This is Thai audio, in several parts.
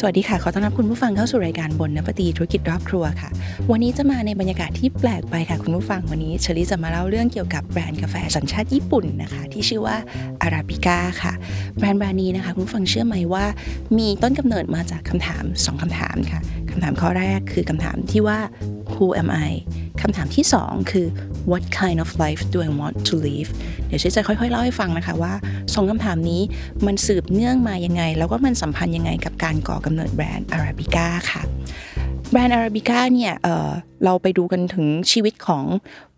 สวัสดีค่ะ ขอต้อนรับคุณผู้ฟังเข้าสู่รายการบนนปตีธุรกิจรอบครัวค่ะ วันนี้จะมาในบรรยากาศที่แปลกไปค่ะคุณผู้ฟังวันนี้เชลิจะมาเล่าเรื่องเกี่ยวกับแบรนด์กาแฟสัญชาติญี่ปุ่นนะคะ ที่ชื่อว่าอาราบิก้าค่ะ แบรนด์แบรนด์นี้นะคะคุณผู้ฟังเชื่อไหมว่า มีต้นกำเนิดมาจากคำถาม 2คำถามค่ะำถามข้อแรกคือคำถามที่ว่า who am I คำถามที่ 2 คือ what kind of life do I want to live เดี๋ยวช่วยจะค่อยๆเล่าให้ฟังนะคะว่าสองคำถามนี้มันสืบเนื่องมายังไง แล้วก็มันสัมพันธ์ยังไงกับการก่อกำเนิดแบรนด์อาราบิก้าค่ะแบรนด์อาราบิก้าเนี่ยเเราไปดูกันถึงชีวิตของ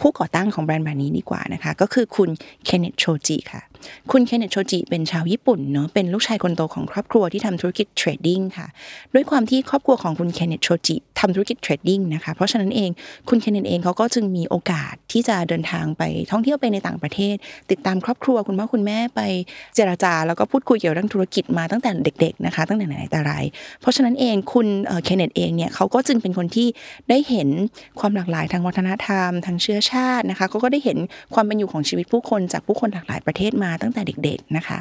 ผู้ก่อตั้งของแบรนด์แบรนด์นี้ดีกว่านะคะ ก็คือคุณ Kenneth Shoji ค่ะ คุณ Kenneth Shoji เป็นชาวญี่ปุ่นเนาะเป็นลูกชายคนโตของครอบครัวที่ทำธุรกิจ trading ค่ะด้วยความที่ครอบครัวของคุณ Kenneth Shoji ทำธุรกิจ trading นะคะเพราะฉะนั้นเองคุณ Kenneth เองเขาก็จึงมีโอกาสที่จะเดินทางไปท่องเที่ยวไปในต่างประเทศ ติดตามครอบครัวคุณพ่อคุณแม่ไปเจรจาแล้วก็พูดคุยเกี่ยวกับเรื่องธุรกิจมาตั้งแต่เด็กๆนะคะตั้งแต่ไหนแต่ไร เพราะฉะนั้นเองคุณเคนเนตเองเนี่ยเขาก็จึงเป็นคนที่ได้เห็นความหลากหลายทางวัฒนธรรมทางเชื้อชาตินะคะเขาก็ได้เห็นความเป็นอยู่ของชีวิตผู้คนจากผู้คนหลากหลายประเทศมาตั้งแต่เด็กๆนะคะ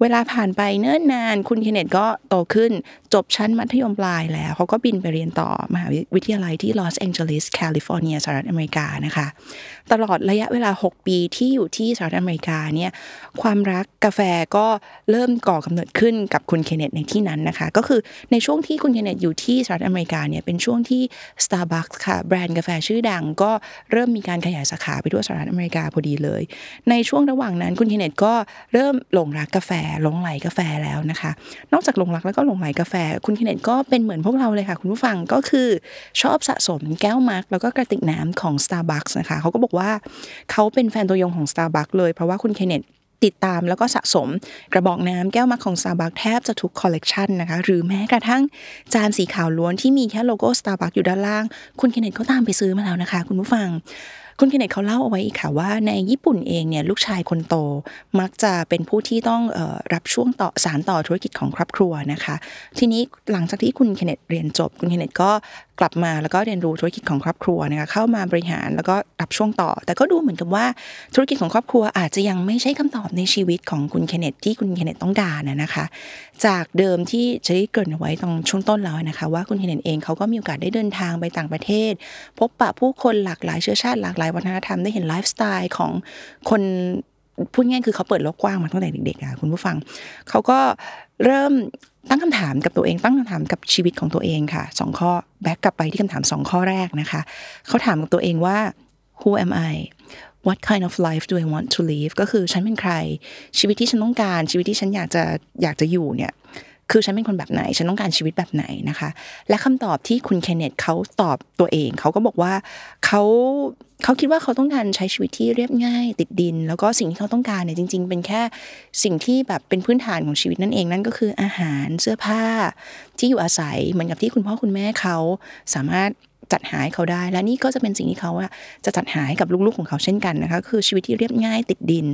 เวลาผ่านไปเนิ่นนาน คุณเคนเนตก็โตขึ้นจบชั้นมัธยมปลายแล้ว เขาก็บินไปเรียนต่อมหาวิทยาลัยที่ลอสแองเจลิสแคลิฟอร์เนียสหรัฐอเมริกานะคะ ตลอดระยะเวลา 6 ปีที่อยู่ที่สหรัฐอเมริกาเนี่ยความรักกาแฟก็เริ่มก่อกำเนิดขึ้นกับคุณเคนเนตในที่นั้นนะคะ ก็คือในช่วงที่คุณเคนเนตอยู่ที่สหรัฐอเมริกาเนี่ยเป็นช่วงที่ Starbucks ค่ะแบรนด์กาแฟชื่อดังก็เริ่มมีการขยายสาขาไปทั่วสหรัฐอเมริกาพอดีเลย ในช่วงระหว่างนั้นคุณเคนเนตก็เริ่มหลงรักกาแฟหลงไหลกาแฟแล้วนะคะ นอกจากหลงรักแล้วก็หลงไหลกาแฟ คุณเคนเนตก็เป็นเหมือนพวกเราเลยค่ะ คุณผู้ฟังก็คือชอบสะสมแก้วมาร์กแล้วก็กระติกน้ำของ Starbucks นะคะเขาก็บอกว่าเขาเป็นแฟนตัวยงของ Starbucks เลยเพราะว่าคุณเคนเนตติดตามแล้วก็สะสมกระบอกน้ำแก้วมาของ Starbucks แทบจะทุกคอลเลกชันนะคะ หรือแม้กระทั่งจานสีขาวล้วนที่มีแค่โลโก้ Starbucks อยู่ด้านล่าง คุณเคนเนตก็ตามไปซื้อมาแล้วนะคะ คุณผู้ฟัง คุณเคนเนตเขาเล่าเอาไว้อีกค่ะว่าในญี่ปุ่นเองเนี่ยลูกชายคนโตมักจะเป็นผู้ที่ต้องรับช่วงต่อสานต่อธุรกิจของครอบครัวนะคะ ทีนี้หลังจากที่คุณเคนเนตเรียนจบ คุณเคนเนตก็กลับมาแล้วก็เรียนรู้ธุรกิจของครอบครัวนะคะเข้ามาบริหารแล้วก็รับช่วงต่อ แต่ก็ดูเหมือนกับว่าธุรกิจของครอบครัวอาจจะยังไม่ใช่คำตอบในชีวิตของคุณเคนเนตที่คุณเคนเนตต้องการนะคะ จากเดิมที่จะได้เกิดเอาไว้ตรงช่วงต้นแล้วนะคะ ว่าคุณเคนเนตเองเขาก็มีโอกาสได้เดินทางไปต่างประเทศ พบปะผู้คนหลากหลายเชื้อชาติหลากหลายวัฒนธรรมได้เห็นไลฟ์สไตล์ของคนพูดง่ายคือเขาเปิดโลกกว้างมาตั้งแต่เด็กๆค่ะคุณผู้ฟังเขาก็เริ่มตั้งคำถามกับตัวเอง ตั้งคำถามกับชีวิตของตัวเองค่ะสองข้อแบ็กกลับไปที่คำถามสองข้อแรกนะคะเขาถามกับตัวเองว่า who am I what kind of life do I want to live ก็คือฉันเป็นใคร ชีวิตที่ฉันต้องการ ชีวิตที่ฉันอยากจะอยากจะอยู่เนี่ย คือฉันเป็นคนแบบไหน ฉันต้องการชีวิตแบบไหนนะคะ และคำตอบที่คุณเคนเนตเขาตอบตัวเอง เขาก็บอกว่าเขาเขาคิดว่าเขาต้องการใช้ชีวิตที่เรียบง่าย ติดดิน แล้วก็สิ่งที่เขาต้องการเนี่ยจริง ๆ เป็นแค่สิ่งที่แบบเป็นพื้นฐานของชีวิตนั่นเองนั่นก็คืออาหารเสื้อผ้าที่อยู่อาศัยเหมือนกับที่คุณพ่อคุณแม่เขาสามารถ จัดหาให้เขาได้ และนี่ก็จะเป็นสิ่งที่เขาจะจัดหาให้กับลูกๆของเขาเช่นกันนะคะคือชีวิตที่เรียบง่ายติดดิน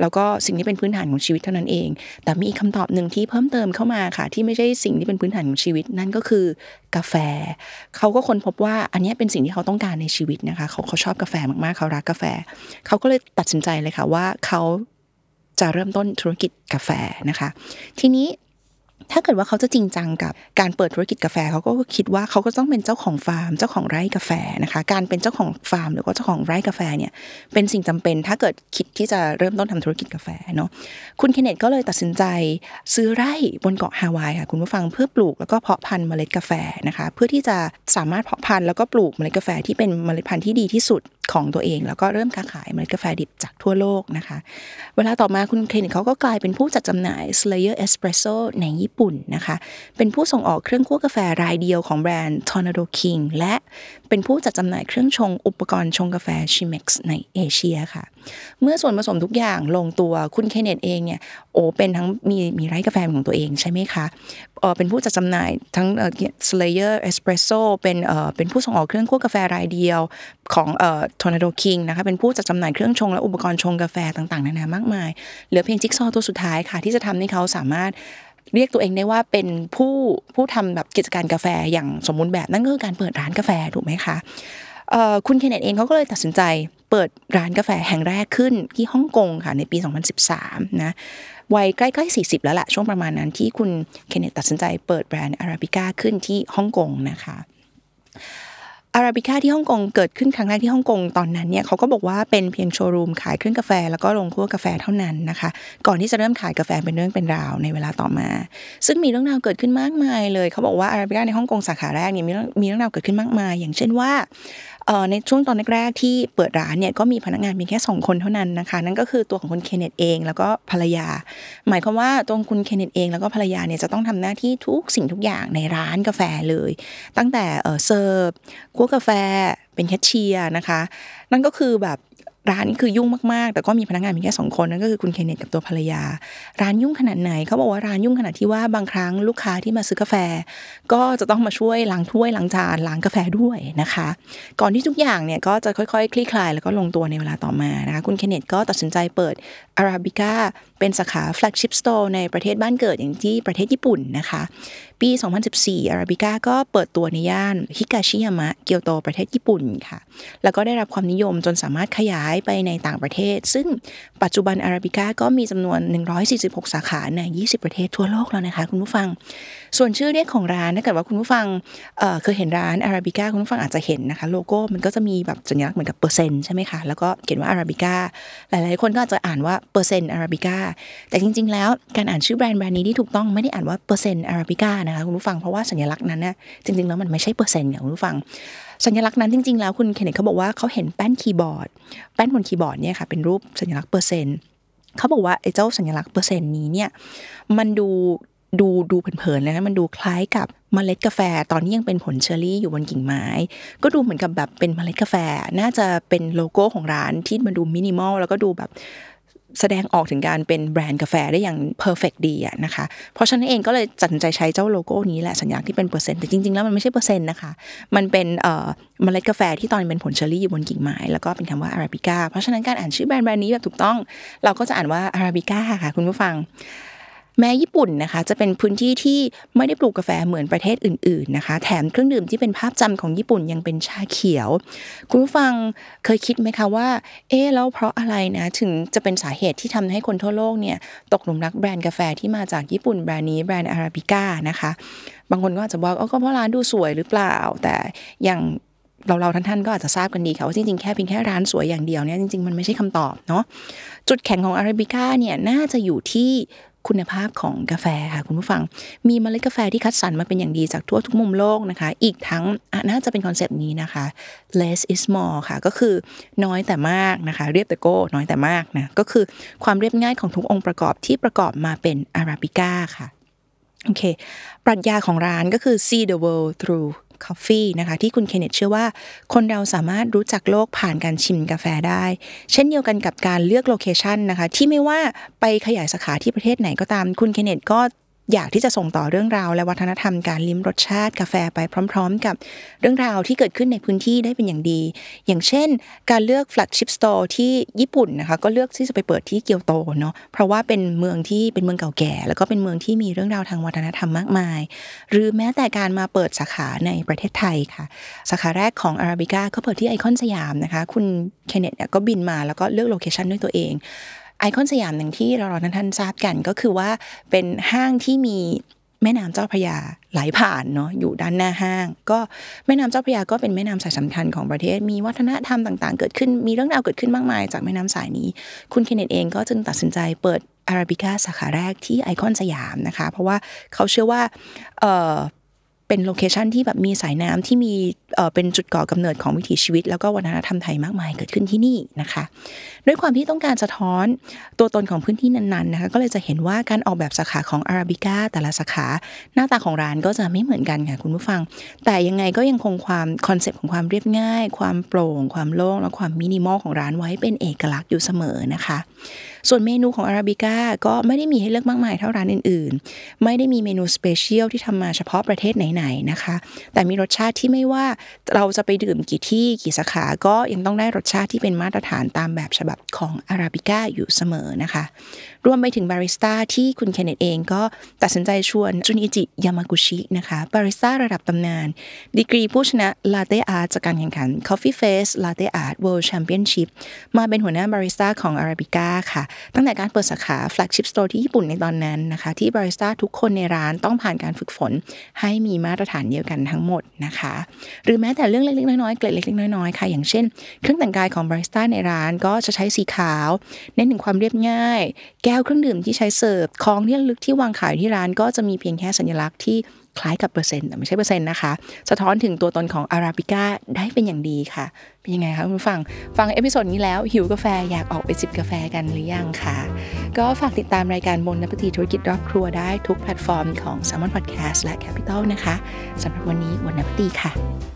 แล้วก็สิ่งที่เป็นพื้นฐานของชีวิตเท่านั้นเอง แต่มีคำตอบหนึ่งที่เพิ่มเติมเข้ามาค่ะ ที่ไม่ใช่สิ่งที่เป็นพื้นฐานของชีวิตนั่นก็คือกาแฟ เขาก็ค้นพบว่าอันนี้เป็นสิ่งที่เขาต้องการในชีวิตนะคะเขาเขาชอบกาแฟมากๆเขารักกาแฟ เขาก็เลยตัดสินใจเลยค่ะว่าเขาจะเริ่มต้นธุรกิจกาแฟนะคะ ทีนี้ ถ้าเกิดว่าเขาจะจริงจังกับการเปิดธุรกิจกาแฟเขาก็คิดว่าเขาก็ต้องเป็นเจ้าของฟาร์ม เจ้าของไร่กาแฟนะคะ การเป็นเจ้าของฟาร์ม หรือว่าเจ้าของไร่กาแฟเนี่ยเป็นสิ่งจำเป็น ถ้าเกิดคิดที่จะเริ่มต้นทำธุรกิจกาแฟเนาะคุณเคนเนตก็เลยตัดสินใจซื้อไร่บนเกาะฮาวายค่ะคุณผู้ฟังเพื่อปลูกแล้วก็เพาะพันธุ์เมล็ดกาแฟนะคะ เพื่อที่จะสามารถเพาะพันธุ์แล้วก็ปลูกเมล็ดกาแฟที่เป็นเมล็ดพันธุ์ที่ดีที่สุดของตัวเอง แล้วก็เริ่มค้าขายเมล็ดกาแฟดิบจากทั่วโลกนะคะ เวลาต่อมาคุณเคนเนตเขาก็กลายเป็นผู้จัดจำหน่าย Slayer Espresso ในญี่ญี่ปุ่นนะคะ เป็นผู้ส่งออกเครื่องคั่วกาแฟรายเดียวของแบรนด์ Tornado King และเป็นผู้จัดจำหน่ายเครื่องชงอุปกรณ์ชงกาแฟ Chimex ในเอเชียค่ะ เมื่อส่วนผสมทุกอย่างลงตัวคุณเคนเนตเองเนี่ยโอเป็นทั้งมีมีไร้กาแฟของตัวเองใช่ไหมคะเป็นผู้จัดจำหน่ายทั้งเอ่อ Slayer Espresso เป็นเอ่เป็นผู้ส่งออกเครื่องคั่วกาแฟรายเดียวของเอ่อ Tornado King นะคะเป็นผู้จัดจำหน่ายเครื่องชงและอุปกรณ์ชงกาแฟต่างๆนานามากมาย เหลือเพียงจิ๊กซอว์ตัวสุดท้ายค่ะ ที่จะทำให้เขาสามารถ เรียกตัวเองได้ว่าเป็นผู้ผู้ทำแบบกิจการกาแฟอย่างสมบูรณ์แบบนั่นก็คือการเปิดร้านกาแฟถูกไหมคะคุณเคนเนตเองเขาก็เลยตัดสินใจเปิดร้านกาแฟแห่งแรกขึ้นที่ฮ่องกงค่ะในปี 2013 นะวัยใกล้ๆ 40 แล้วล่ะช่วงประมาณนั้นที่คุณเคนเนตตัดสินใจเปิดแบรนด์อาราบิก้าขึ้นที่ฮ่องกงนะคะ อาราบิก้าที่ฮ่องกงเกิดขึ้นครั้งแรกที่ฮ่องกงตอนนั้นเนี่ยเขาก็บอกว่าเป็นเพียงโชว์รูมขายเครื่องกาแฟ แล้วก็โรงคั่วกาแฟเท่านั้นนะคะ ก่อนที่จะเริ่มขายกาแฟเป็นเรื่องเป็นราวในเวลาต่อมา ซึ่งมีเรื่องราวเกิดขึ้นมากมายเลย เขาบอกว่าอาราบิก้าในฮ่องกงสาขาแรกเนี่ยมีเรื่องมีเรื่องราวเกิดขึ้นมากมาย อย่างเช่นว่า ในช่วงตอนแรกๆที่เปิดร้านเนี่ยก็มีพนักงานเพียงแค่สองคนเท่านั้นนะคะนั่นก็คือตัวของคุณเคนเนตเอง แล้วก็ภรรยา หมายความว่าตัวคุณเคนเนตเองแล้วก็ภรรยาเนี่ยจะต้องทำหน้าที่ทุกสิ่งทุกอย่างในร้านกาแฟเลย ตั้งแต่เเสิร์ฟคั่วกาแฟเป็นแคชเชียร์นะคะ นั่นก็คือแบบ ร้านนี้คือยุ่งมากๆ แต่ก็มีพนักงานเพียงแค่สองคนนั่นก็คือคุณเคนเนตกับตัวภรรยา ร้านยุ่งขนาดไหนเขาบอกว่าร้านยุ่งขนาดที่ว่าบางครั้งลูกค้าที่มาซื้อกาแฟ ก็จะต้องมาช่วยล้างถ้วยล้างจานล้างกาแฟด้วยนะคะ ก่อนที่ทุกอย่างเนี่ยก็จะค่อยๆ คลี่คลายแล้วก็ลงตัวในเวลาต่อมานะคะคุณเคนเนตก็ตัดสินใจเปิดอาราบิก้าเป็นสาขา flagship store ในประเทศบ้านเกิดอย่างที่ประเทศญี่ปุ่นนะคะ ปี 2014 อาราบิก้าก็เปิดตัวในย่านฮิกาชิยามะ เกียวโตประเทศญี่ปุ่นค่ะ แล้วก็ได้รับความนิยมจนสามารถขยายไปในต่างประเทศ ซึ่งปัจจุบันอาราบิก้าก็มีจำนวน 146 สาขาใน 20 ประเทศทั่วโลกแล้วนะคะ คุณผู้ฟัง ส่วนชื่อเรียกของร้านถ้าเกิดว่าคุณผู้ฟังเคยเห็นร้านอาราบิก้าคุณผู้ฟังอาจจะเห็นนะคะ โลโก้มันก็จะมีแบบสัญลักษณ์เหมือนกับเปอร์เซ็นต์ใช่ไหมคะแล้วก็เขียนว่าอาราบิก้าหลายๆ คนก็อาจจะอ่านว่าเปอร์เซ็นต์อาราบิก้าแต่จริง ๆ แล้วการอ่านชื่อแบรนด์แบรนด์นี้ที่ถูกต้องไม่ได้อ่านว่าเปอร์เซ็นต์อาราบิก้านะคะคุณผู้ฟังเพราะว่าสัญลักษณ์นั้นน่ะจริงๆแล้วมันไม่ใช่เปอร์เซ็นต์ค่ะคุณผู้ฟัง สัญลักษณ์นั้นจริง ๆ แล้วคุณเคนเนตเขาบอกว่าเขาเห็นแป้นคีย์บอร์ด แป้นบนคีย์บอร์ดเนี่ยค่ะเป็นรูปสัญลักษณ์เปอร์เซ็นต์เขาบอกว่าไอ้เจ้าสัญลักษณ์เปอร์เซ็นต์นี้เนี่ยมันดูดูดูเผินๆเลยนะมันดูคล้ายกับเมล็ดกาแฟ ตอนที่ยังเป็นผลเชอร์รี่อยู่บนกิ่งไม้ ก็ดูเหมือนกับแบบเป็นเมล็ดกาแฟ น่าจะเป็นโลโก้ของร้านที่มันดูมินิมอลแล้วก็ดูแบบ แสดงออกถึงการเป็นแบรนด์กาแฟได้อย่าง perfect ดีอะนะคะ เพราะฉะนั้นเองก็เลยตัดสินใจใช้เจ้าโลโก้นี้แหละสัญญาณที่เป็นเปอร์เซ็นต์แต่จริงๆแล้วมันไม่ใช่เปอร์เซ็นต์นะคะ มันเป็นเมล็ดกาแฟที่ตอนเป็นผลเชอร์รี่อยู่บนกิ่งไม้แล้วก็เป็นคำว่าอาราบิก้าเพราะฉะนั้นการอ่านชื่อแบรนด์แบรนด์นี้แบบถูกต้อง เราก็จะอ่านว่าอาราบิก้าค่ะคุณผู้ฟัง แม้ญี่ปุ่นนะคะ จะเป็นพื้นที่ที่ไม่ได้ปลูกกาแฟเหมือนประเทศอื่นๆนะคะ แถมเครื่องดื่มที่เป็นภาพจำของญี่ปุ่นยังเป็นชาเขียว คุณผู้ฟังเคยคิดไหมคะว่า เอ๊แล้วเพราะอะไรนะ ถึงจะเป็นสาเหตุที่ทำให้คนทั่วโลกเนี่ยตกหลุมรักแบรนด์กาแฟที่มาจากญี่ปุ่นแบรนด์นี้แบรนด์อาราบิก้านะคะ บางคนก็อาจจะบอกเออก็เพราะร้านดูสวยหรือเปล่า แต่อย่างเราเราท่านๆก็อาจจะทราบกันดีค่ะว่าจริงๆแค่เพียงแค่ร้านสวยอย่างเดียวเนี่ยจริงๆมันไม่ใช่คำตอบเนาะจุดแข็งของอาราบิก้าเนี่ยน่าจะอยู่ที่ คุณภาพของกาแฟค่ะคุณผู้ฟัง มีเมล็ดกาแฟที่คัดสรรมาเป็นอย่างดีจากทั่วทุกมุมโลกนะคะ อีกทั้งน่าจะเป็นคอนเซปต์นี้นะคะ less is more ค่ะ ก็คือน้อยแต่มากนะคะ เรียบแต่โก้ น้อยแต่มากนะ ก็คือความเรียบง่ายของทุกองค์ประกอบที่ประกอบมาเป็นอาราบิก้าค่ะ โอเค ปรัชญาของร้านก็คือ see the world through คอฟฟี่นะคะ ที่คุณเคนเนตเชื่อว่า คนเราสามารถรู้จักโลกผ่านการชิมกาแฟได้ เช่นเดียวกันกับการเลือกโลเคชันนะคะ ที่ไม่ว่าไปขยายสาขาที่ประเทศไหนก็ตามคุณเคนเนตก็ อยากที่จะส่งต่อเรื่องราวและวัฒนธรรมการลิ้มรสชาติกาแฟไปพร้อม ๆ กับเรื่องราวที่เกิดขึ้นในพื้นที่ได้เป็นอย่างดี อย่างเช่น การเลือก flagship store ที่ญี่ปุ่นนะคะก็เลือกที่จะไปเปิดที่เกียวโตเนาะเพราะว่าเป็นเมืองที่เป็นเมืองเก่าแก่ แล้วก็เป็นเมืองที่มีเรื่องราวทางวัฒนธรรมมากมาย หรือแม้แต่การมาเปิดสาขาในประเทศไทยค่ะ สาขาแรกของอาราบิก้าก็เปิดที่ไอคอนสยามนะคะคุณเคนเนตเนี่ยก็บินมาแล้วก็เลือก location ด้วยตัวเอง ไอคอนสยามหนึ่งที่เราท่านๆทราบกันก็คือว่าเป็นห้างที่มีแม่น้ำเจ้าพระยาไหลผ่านเนาะอยู่ด้านหน้าห้าง ก็แม่น้ำเจ้าพระยาก็เป็นแม่น้ำสายสำคัญของประเทศ มีวัฒนธรรมต่าง ๆ เกิดขึ้นมีเรื่องราวเกิดขึ้นมากมาย จากแม่น้ำสายนี้ คุณเคนเนตเองก็จึงตัดสินใจเปิดอาราบิก้าสาขาแรกที่ไอคอนสยามนะคะ เพราะว่าเขาเชื่อว่าเออเป็น location ที่แบบมีสายน้ำที่มีเป็นจุดก่อกำเนิดของวิถีชีวิต แล้วก็วัฒนธรรมไทยมากมายเกิดขึ้นที่นี่นะคะ ด้วยความที่ต้องการสะท้อนตัวตนของพื้นที่นั้นๆนะคะก็เลยจะเห็นว่าการออกแบบสาขาของอาราบิก้าแต่ละสาขาหน้าตาของร้านก็จะไม่เหมือนกันค่ะคุณผู้ฟัง แต่ยังไงก็ยังคงความคอนเซปต์ของความเรียบง่าย ความโปร่ง ความโล่งและความมินิมอลของร้านไว้เป็นเอกลักษณ์อยู่เสมอนะคะ ส่วนเมนูของอาราบิก้าก็ไม่ได้มีให้เลือกมากมายเท่าร้านอื่นๆ ไม่ได้มีเมนูสเปเชียลที่ทำมาเฉพาะประเทศไหนๆนะคะ แต่มีรสชาติที่ไม่ว่าเราจะไปดื่มกี่ที่กี่สาขาก็ยังต้องได้รสชาติที่เป็นมาตรฐานตามแบบฉบับของอาราบิก้าอยู่เสมอนะคะ รวมไปถึงบาริสต้าที่คุณเคนเนตเองก็ตัดสินใจชวนจุนิจิยามากุชินะคะบาริสต้าระดับตำนาน ดีกรีผู้ชนะลาเต้อาร์ตจากการแข่งขัน Coffee Face Latte Art World Championship มาเป็นหัวหน้าบาริสต้าของอาราบิก้าค่ะ ตั้งแต่การเปิดสาขา flagship store ที่ญี่ปุ่นในตอนนั้นนะคะ ที่บาริสต้าทุกคนในร้านต้องผ่านการฝึกฝน ให้มีมาตรฐานเดียวกันทั้งหมดนะคะหรือแม้แต่เรื่องเล็กๆน้อยๆเกร็ดเล็กๆน้อยๆค่ะอย่างเช่น เครื่องแต่งกายของบาริสต้าในร้านก็จะใช้สีขาว เน้นถึงความเรียบง่าย แก้วเครื่องดื่มที่ใช้เสิร์ฟของที่ระลึกที่วางขายที่ร้านก็จะมีเพียงแค่สัญลักษณ์ที่คล้ายกับเปอร์เซ็นต์แต่ไม่ใช่เปอร์เซ็นต์นะคะ สะท้อนถึงตัวตนของอาราบิก้าได้เป็นอย่างดีค่ะ เป็นยังไงคะคุณฟัง ฟังเอพิโซดนี้แล้วหิวกาแฟอยากออกไปจิบกาแฟกันหรือยังคะก็ฝากติดตามรายการบนนัปตีธุรกิจรอบครัวได้ทุกแพลตฟอร์มของ s ซ m o n Podcast และ Capital นะคะสำหรับวันนี้บนนัปตีค่ะ